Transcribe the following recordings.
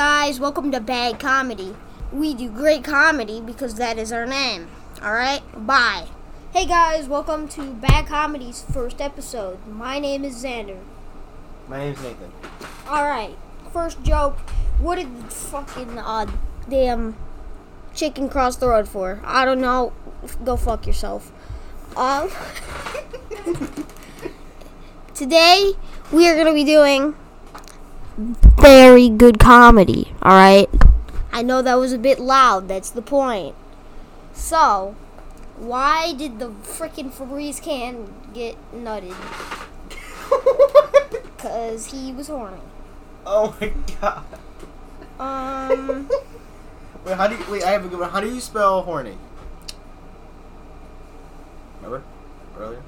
guys, welcome to Bad Comedy. We do great comedy because that is our name. Alright? Bye. Hey guys, welcome to Bad Comedy's first episode. My name is Xander. My name's Nathan. Alright, first joke. What did fucking uh damn chicken cross the road for? I don't know. Go fuck yourself. Um Today we are gonna be doing very good comedy, alright? I know that was a bit loud, that's the point. So, why did the freaking Febreze can get nutted? Because he was horny. oh my god. Um, Wait, how do you, wait, I have a good one. How do you spell horny? Remember? Earlier?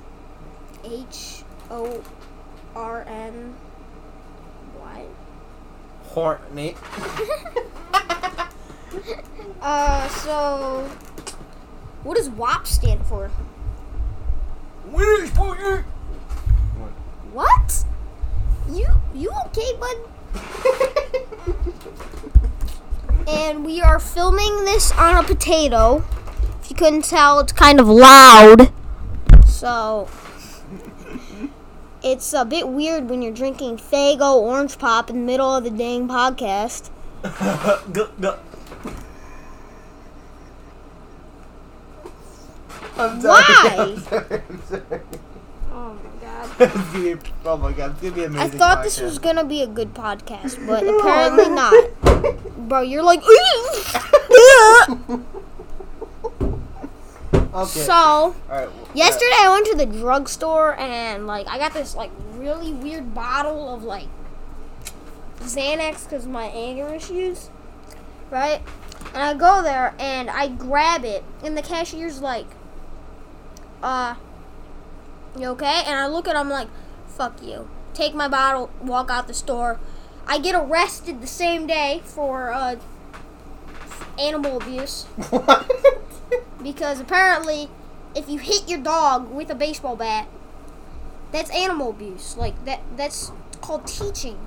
H O R N Y. Horny. Uh, so, what does WAP stand for? What? You you okay, bud? and we are filming this on a potato. If you couldn't tell, it's kind of loud. So it's a bit weird when you're drinking Faygo Orange Pop in the middle of the dang podcast. go, go. I'm sorry. Why? I'm oh sorry. I'm sorry. Oh my god. It's gonna be, oh my god, it's gonna be I amazing. thought this was gonna be a good podcast, but apparently not. Bro, you're like, okay. so All right. well, yesterday I went to the drugstore and like I got this like really weird bottle of like Xanax because my anger issues, right? And I go there and I grab it, and the cashier's like, "Uh, you okay?" And I look at him like, "Fuck you." Take my bottle, walk out the store. I get arrested the same day for uh, animal abuse What? Because apparently, if you hit your dog with a baseball bat, that's animal abuse. Like that that's called teaching.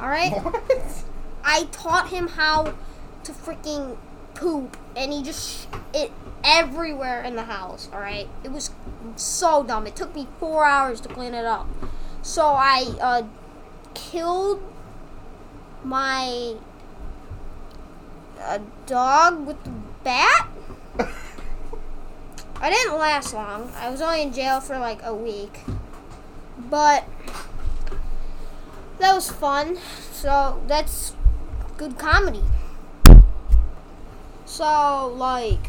All right? what? I taught him how to freaking poop and he just sh- it everywhere in the house, all right? It was so dumb. It took me 4 hours to clean it up. So I uh killed my uh, dog with the bat. I didn't last long. I was only in jail for like a week. But that was fun. So that's good comedy. So like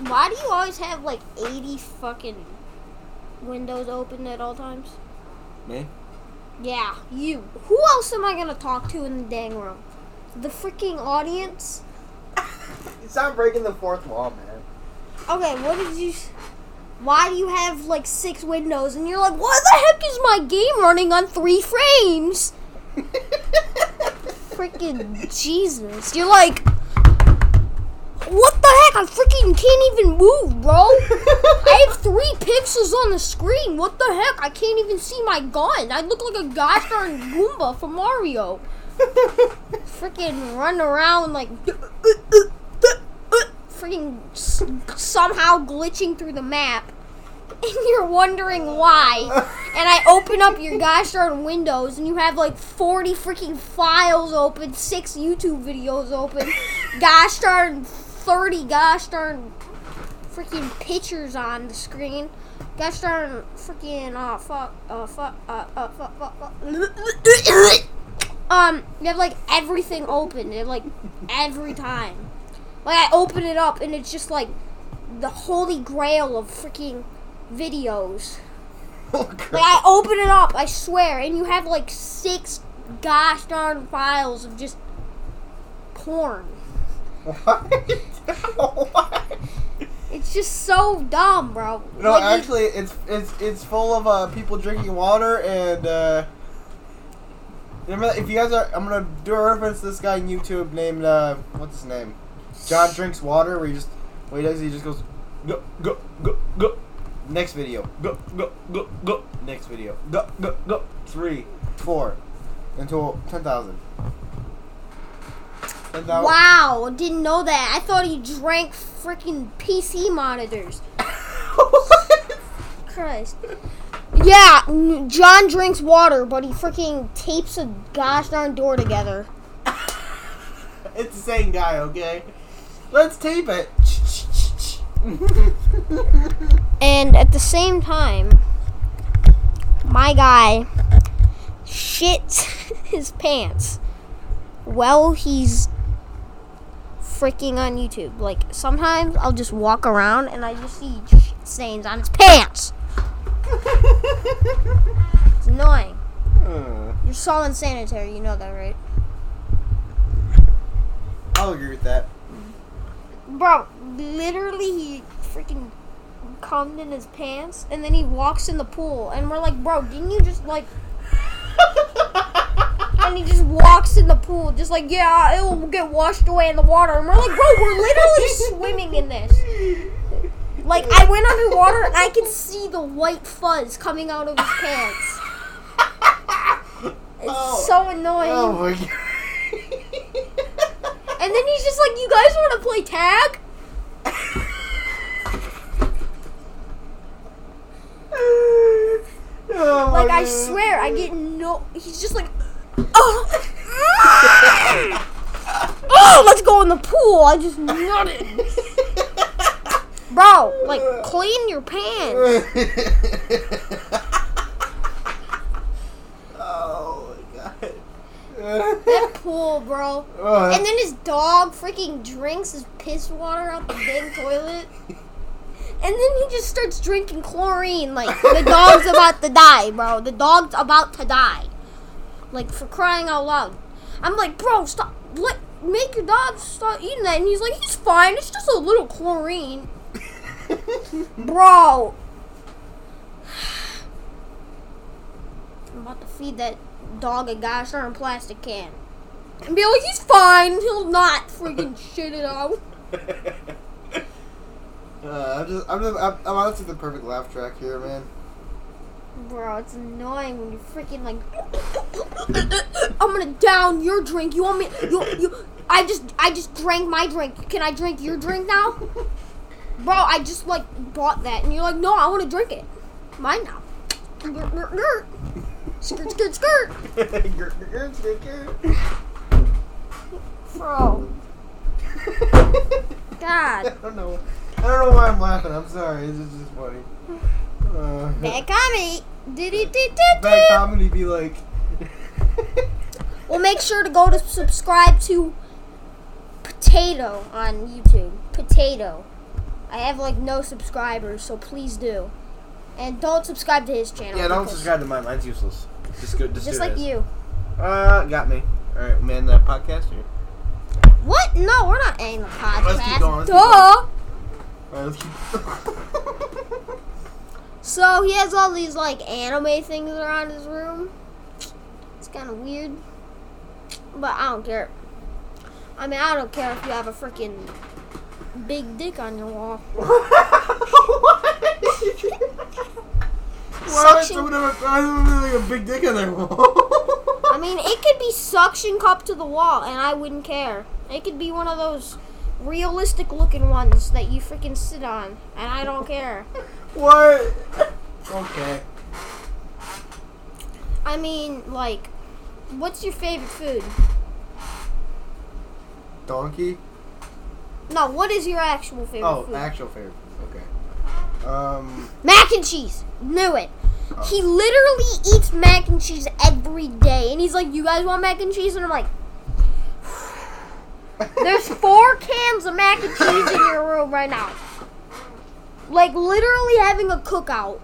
why do you always have like 80 fucking windows open at all times? Me? Yeah, you. Who else am I gonna talk to in the dang room? The freaking audience? it's not breaking the fourth wall, man. Okay, what did you. Why do you have like six windows and you're like, why the heck is my game running on three frames? Freaking Jesus. You're like, what the heck? I freaking can't even move, bro. I have three pixels on the screen. What the heck? I can't even see my gun. I look like a gosh darn Goomba from Mario. Freaking run around like freaking s- somehow glitching through the map. And you're wondering why. And I open up your gosh darn windows and you have like 40 freaking files open, six YouTube videos open, gosh darn 30 gosh darn freaking pictures on the screen. Gosh darn freaking uh fuck uh fuck uh uh fuck fuck fuck. Um, you have like everything open, like every time. Like I open it up and it's just like the holy grail of freaking videos. Oh, Like I open it up, I swear, and you have like six gosh darn files of just porn. What? what? It's just so dumb, bro. No, Like, actually, it's it's it's full of uh, people drinking water and. Uh, remember, if you guys are, I'm gonna do a reference to this guy on YouTube named uh, what's his name? John drinks water. Where he just what he does, he just goes go go go go. Next video. Go go go go. Next video. Go go go. Three, four, until ten thousand. Wow, didn't know that. I thought he drank freaking PC monitors. Christ. Yeah, John drinks water, but he freaking tapes a gosh darn door together. it's the same guy, okay? Let's tape it. And at the same time, my guy shits his pants while he's freaking on YouTube. Like sometimes I'll just walk around and I just see shit stains on his pants. It's annoying. Uh, You're so unsanitary, you know that, right? I'll agree with that. Bro, literally he freaking cummed in his pants and then he walks in the pool and we're like, bro, didn't you just like and he just walks in the pool, just like, yeah, it will get washed away in the water. And we're like, bro, we're literally swimming in this. Like, I went underwater and I could see the white fuzz coming out of his pants. It's Oh. so annoying. Oh my god. And then he's just like, you guys want to play tag? Oh Like, I oh, God. swear, I get no. He's just like, oh, oh, let's go in the pool. I just nutted. Bro, like, clean your pants. oh my god. That pool, bro. Oh, uh-huh. And then his dog freaking drinks his piss water out the big toilet. And then he just starts drinking chlorine. Like, the dog's about to die, bro. The dog's about to die. Like, for crying out loud. I'm like, bro, stop. Let, make your dog stop eating that. And he's like, he's fine. It's just a little chlorine. Bro. I'm about to feed that dog a gosh darn plastic can. And be like, he's fine. He'll not freaking shit it out. Uh, I'm just, I'm just, I'm, I'm honestly the perfect laugh track here, man. Bro, it's annoying when you freaking like. I'm gonna down your drink. You want me? You, you. I just, I just drank my drink. Can I drink your drink now? Bro, I just like bought that, and you're like, no, I want to drink it. Mine now. Grr, grr, grr. Skirt, skirt, skirt. Bro, grr. I don't know. I don't know why I'm laughing. I'm sorry. It's just, just funny. Uh, bad comedy. Did it, did, bad did, comedy be like. Well, make sure to go to subscribe to Potato on YouTube. Potato. I have like no subscribers, so please do. And don't subscribe to his channel. yeah, don't subscribe to mine. Mine's useless. Just go. Just, Just like this. you. Uh, got me. All right, man. The podcast here. What? No, we're not ending the podcast. Let's keep going, let's Duh. All right, let's keep. So he has all these like anime things around his room. It's kind of weird, but I don't care. I mean, I don't care if you have a freaking big dick on your wall. Why would someone have a, why would like a big dick on their wall? I mean, it could be suction cup to the wall, and I wouldn't care. It could be one of those realistic looking ones that you freaking sit on, and I don't care. what? Okay. I mean, like, what's your favorite food? Donkey. No, what is your actual favorite Oh, food? actual favorite. Okay. Um. mac and cheese. Knew it. Oh. He literally eats mac and cheese every day, and he's like, "You guys want mac and cheese?" And I'm like, "There's four cans of mac and cheese in your room right now." Like literally having a cookout.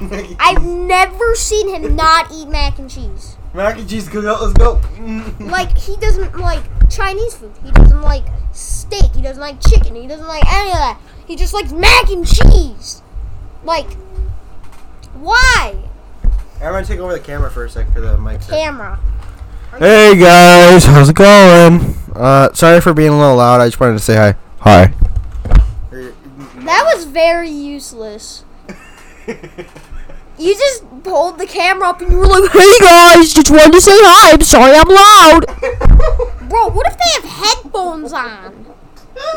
I've never seen him not eat mac and cheese. Mac and cheese cookout. Let's go. Like he doesn't like Chinese food. He doesn't like steak. He doesn't like chicken. He doesn't like any of that. He just likes mac and cheese. Like, why? I'm gonna take over the camera for a sec for the mic. set. Camera. Hey guys, how's it going? Uh, sorry for being a little loud. I just wanted to say hi. Hi. That was very useless. You just pulled the camera up and you were like, "Hey guys, just wanted to say hi. I'm sorry I'm loud." Bro, what if they have headphones on?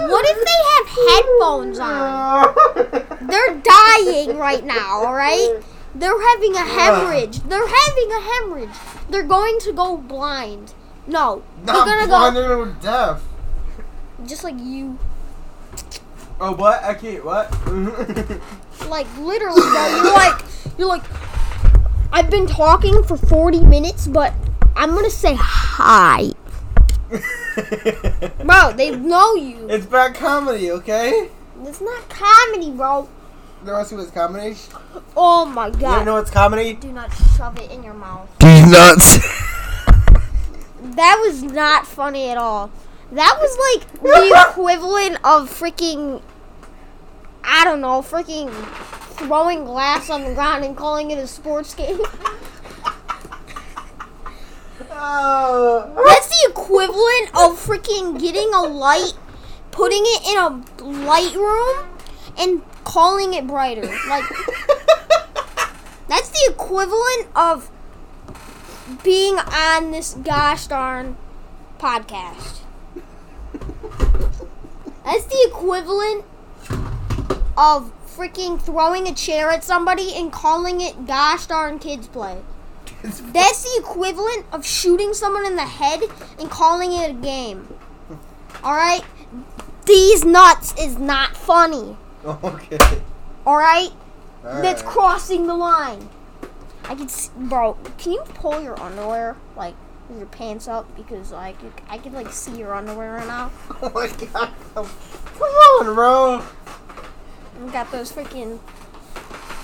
What if they have headphones on? They're dying right now, alright? They're having a hemorrhage. They're having a hemorrhage. They're going to go blind. No. Not they're gonna blind, go they're gonna go deaf. just like you. Oh, what? I can't, what? Like literally, bro. You're like you're like I've been talking for 40 minutes, but I'm gonna say hi. Bro, they know you. it's bad comedy, okay? It's not comedy, bro. You know see what's comedy? Oh my god. You know what's comedy? Do not shove it in your mouth. Do not That was not funny at all. That was like the equivalent of freaking I don't know, freaking throwing glass on the ground and calling it a sports game. Oh. That's the equivalent of freaking getting a light, putting it in a light room, and calling it brighter. Like that's the equivalent of being on this gosh darn podcast. That's the equivalent of freaking throwing a chair at somebody and calling it gosh darn kids play. That's the equivalent of shooting someone in the head and calling it a game. Alright? These nuts is not funny. okay. Alright? That's Alright. crossing the line. I can see, bro, can you pull your underwear, like, your pants up? Because, like, you- I can, like, see your underwear right now. Oh my god. Come on, bro. You got those freaking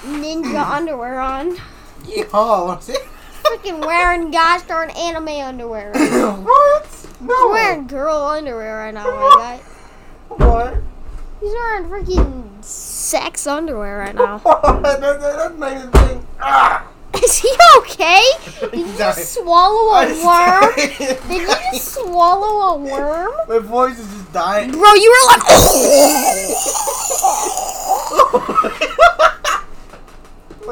ninja underwear on. Yeehaw. Freaking wearing gosh darn anime underwear. Right what? No. He's wearing girl underwear right now, my guy. What? He's wearing freaking sex underwear right now. that, that, that's not even thing. Ah! Is he okay? Did you just swallow a worm? Did you just swallow a worm? My voice is just dying. Bro, you were like.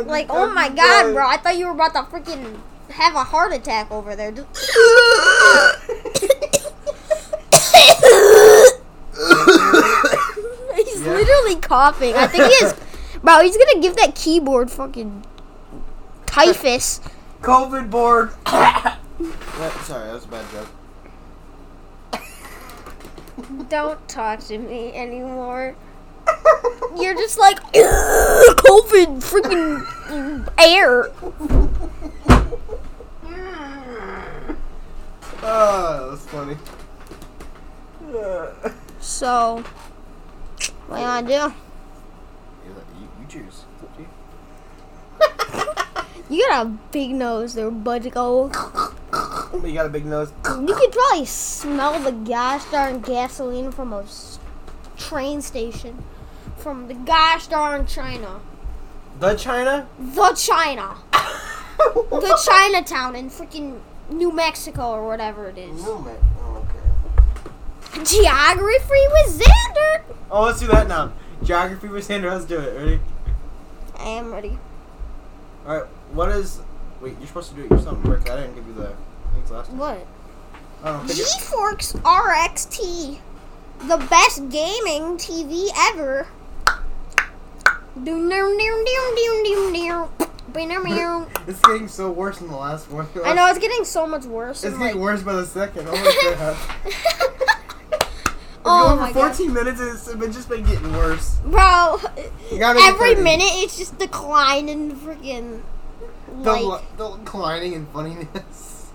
like, oh my god, bro. I thought you were about to freaking have a heart attack over there. Just- he's Yeah. literally coughing. I think he is. Bro, he's gonna give that keyboard fucking typhus. COVID board. yeah, sorry, that was a bad joke. Don't talk to me anymore. You're just like COVID freaking air. Ah, oh, that's funny. So, what do you wanna do? you, you choose. To you. Got a big nose there, Budgo. But you got a big nose. You could probably smell the gosh darn gasoline from a s- train station. From the gosh darn China. The China? The China. The Chinatown in freaking New Mexico or whatever it is. No, man. Oh, okay. Geography was Xander. Oh, let's do that now. Geography with Xander. Let's do it. Ready? I am ready. All right. What is? Wait, you're supposed to do it yourself, Rick. I didn't give you the things last time. What? I don't know. pick it- GeForce RXT, the best gaming TV ever. Doom doom doom doom doom doom doom. It's getting so worse than the last one. I know it's getting so much worse. It's getting like- worse by the second. Oh my god. Oh going for god, 14 minutes and it's been just been getting worse. bro! Every minute it's just declining, freaking. The, Like, the declining in funniness.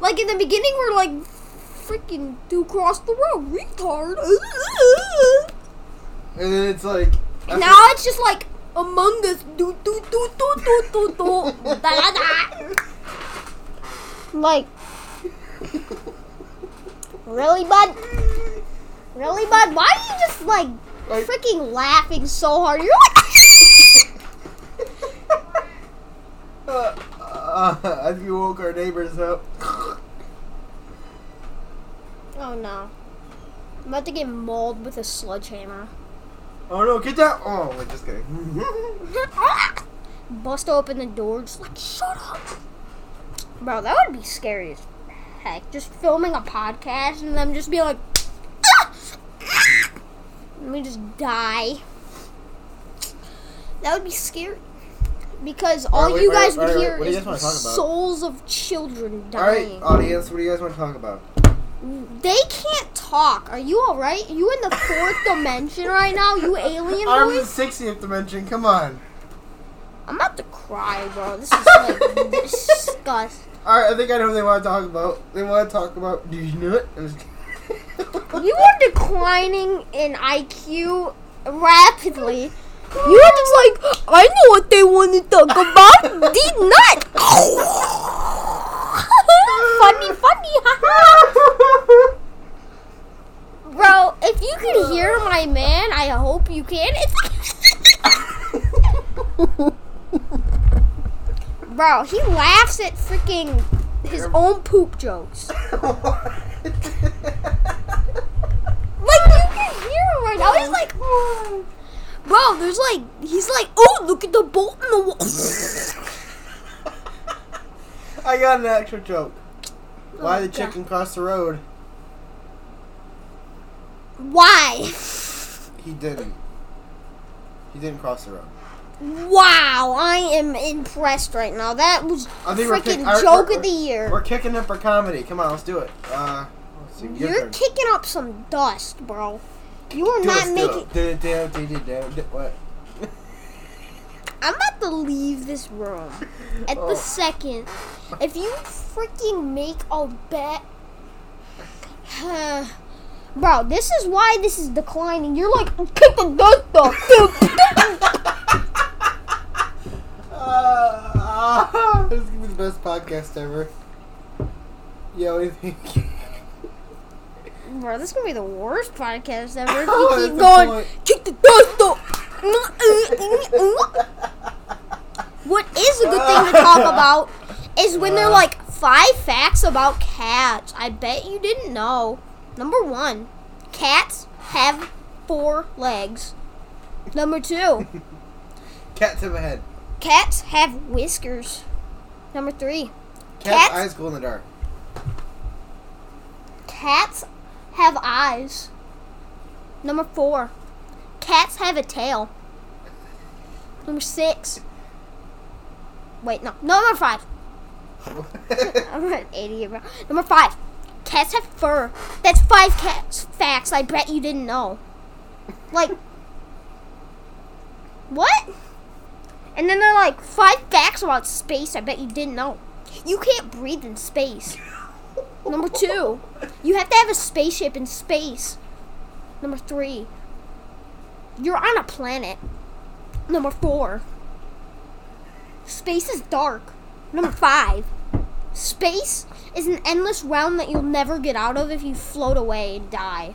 like in the beginning we're like, freaking, do cross the road, retard. And then it's like. Now it's just like Among Us. Do do do do do do do. Da da da. Like, really, bud? Really, bud? Why are you just like Like- freaking laughing so hard? You're like, Uh, uh, as you woke our neighbors up. oh no, I'm about to get mauled with a sledgehammer. Oh no, get that! Oh, wait, just kidding. Bust open the door, just like shut up, bro. That would be scary as heck. Just filming a podcast and them just be like, "Ah! Let me just die. That would be scary. Because all Alright, you guys alright, would alright, hear what do you is guys wanna the talk about? souls of children dying. All right, audience, what do you guys want to talk about? They can't talk. Are you alright? You in the fourth dimension right now? You alien I'm in the boy? 60th dimension. Come on. I'm about to cry, bro. This is like disgusting. All right, I think I know what they want to talk about. They want to talk about. Do you know it? I'm just kidding. You are declining in IQ rapidly. You are just like, I know what they want to talk about. The nut. funny, funny, haha. Bro, if you can hear my man, I hope you can. Bro, he laughs at freaking his own poop jokes. Like you can hear him right now. He's like, bro. There's like, he's like, oh, look at the bolt in the wall. I got an extra joke. Why Oh, the God. chicken cross the road? Why? He didn't. He didn't cross the road. Wow, I am impressed right now. That was I think we're freaking kick- joke we're- of the year. We're kicking it for comedy. Come on, let's do it. Uh. You're turn. kicking up some dust, bro. You are Do not it, do making. it. Do it, do it, do do do. What? I'm about to leave this room at Oh. the second. If you freaking make a bet, bro, this is why this is declining. You're like, kick the dust off. Uh, this is gonna be the best podcast ever. Yo, what do you think? Bro, this is gonna be the worst podcast ever. If Oh, you keep going, point. kick the dust off. what is a good thing to talk about is when they're like five facts about cats. I bet you didn't know. Number one, cats have four legs. Number two, Cats have a head. cats have whiskers. Number three, Cat's Cats- eyes glow in the dark. cats have eyes. Number four, cats have a tail. Number six. Wait, no. Number five. I'm an idiot, bro. Number five. Cats have fur. That's five cats facts I bet you didn't know. Like, what? And then they're like five facts about space I bet you didn't know. You can't breathe in space. Number two, you have to have a spaceship in space. Number three, you're on a planet. Number four, space is dark. Number five, space is an endless realm that you'll never get out of if you float away and die.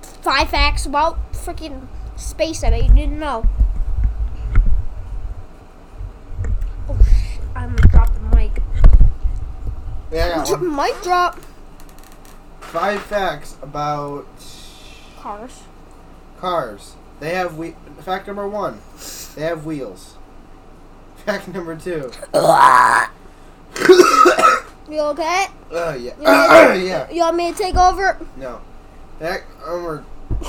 Five facts about freaking space I you didn't know. Oh shit, I'm gonna drop the mic. Yeah, I got one. Mic drop. Five facts about Cars. cars. They have we. Fact number one. They have wheels. Fact number two. You okay? Oh yeah. Yeah. yeah. You want me to take over? No. Fact number.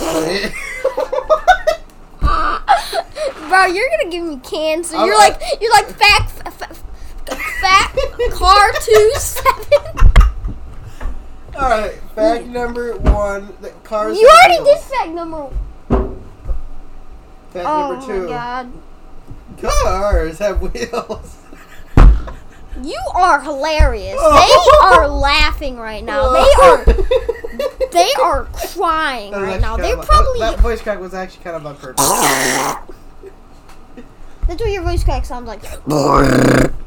Bro, you're gonna give me cancer. I'm- You're like you're like fact, fact, f- fat car two seven. All right. Fact number one. The cars. You have already did fact number. Fact Oh number two. my god, Cars have wheels. you are hilarious. Oh. They are laughing right now. They oh. are they are crying right now. They're of- probably that voice crack was actually kind of on purpose. that's what your voice crack sounds like.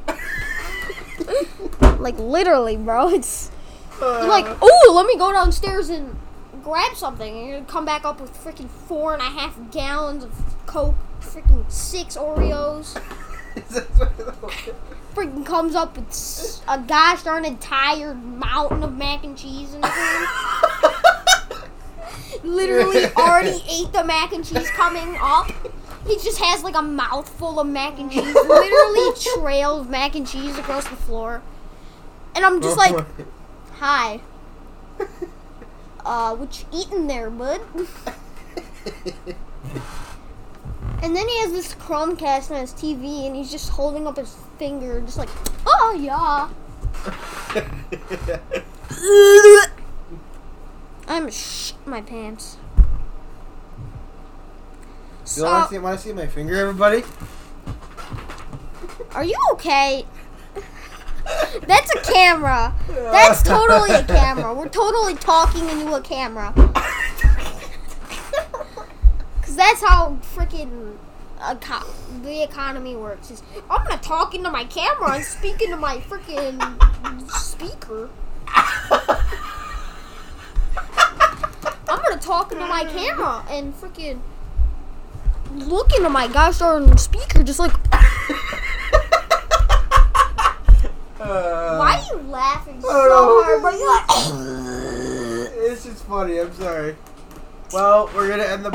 Like literally, bro. It's You're like, oh, let me go downstairs and grab something. And you're gonna come back up with freaking four and a half gallons of Coke, freaking six Oreos. Freaking comes up with a gosh darn entire mountain of mac and cheese in his hand. Literally already ate the mac and cheese coming up. He just has like a mouthful of mac and cheese. Literally trail of mac and cheese across the floor. And I'm just like, Hi. uh, what you eating there, bud? And then he has this Chromecast on his TV, and he's just holding up his finger, just like, oh yeah. I'm sh my pants. You want to see, want to see my finger, everybody? are you okay? That's a camera. That's totally a camera. We're totally talking into a camera. Cause that's how freaking eco- the economy works. Is I'm gonna talk into my camera and speak into my freaking speaker. I'm gonna talk into my camera and freaking look into my gosh darn speaker, just like. Uh, Why are you laughing Oh, so don't know. hard? But you're like, It's just funny. I'm sorry. Well, we're gonna end the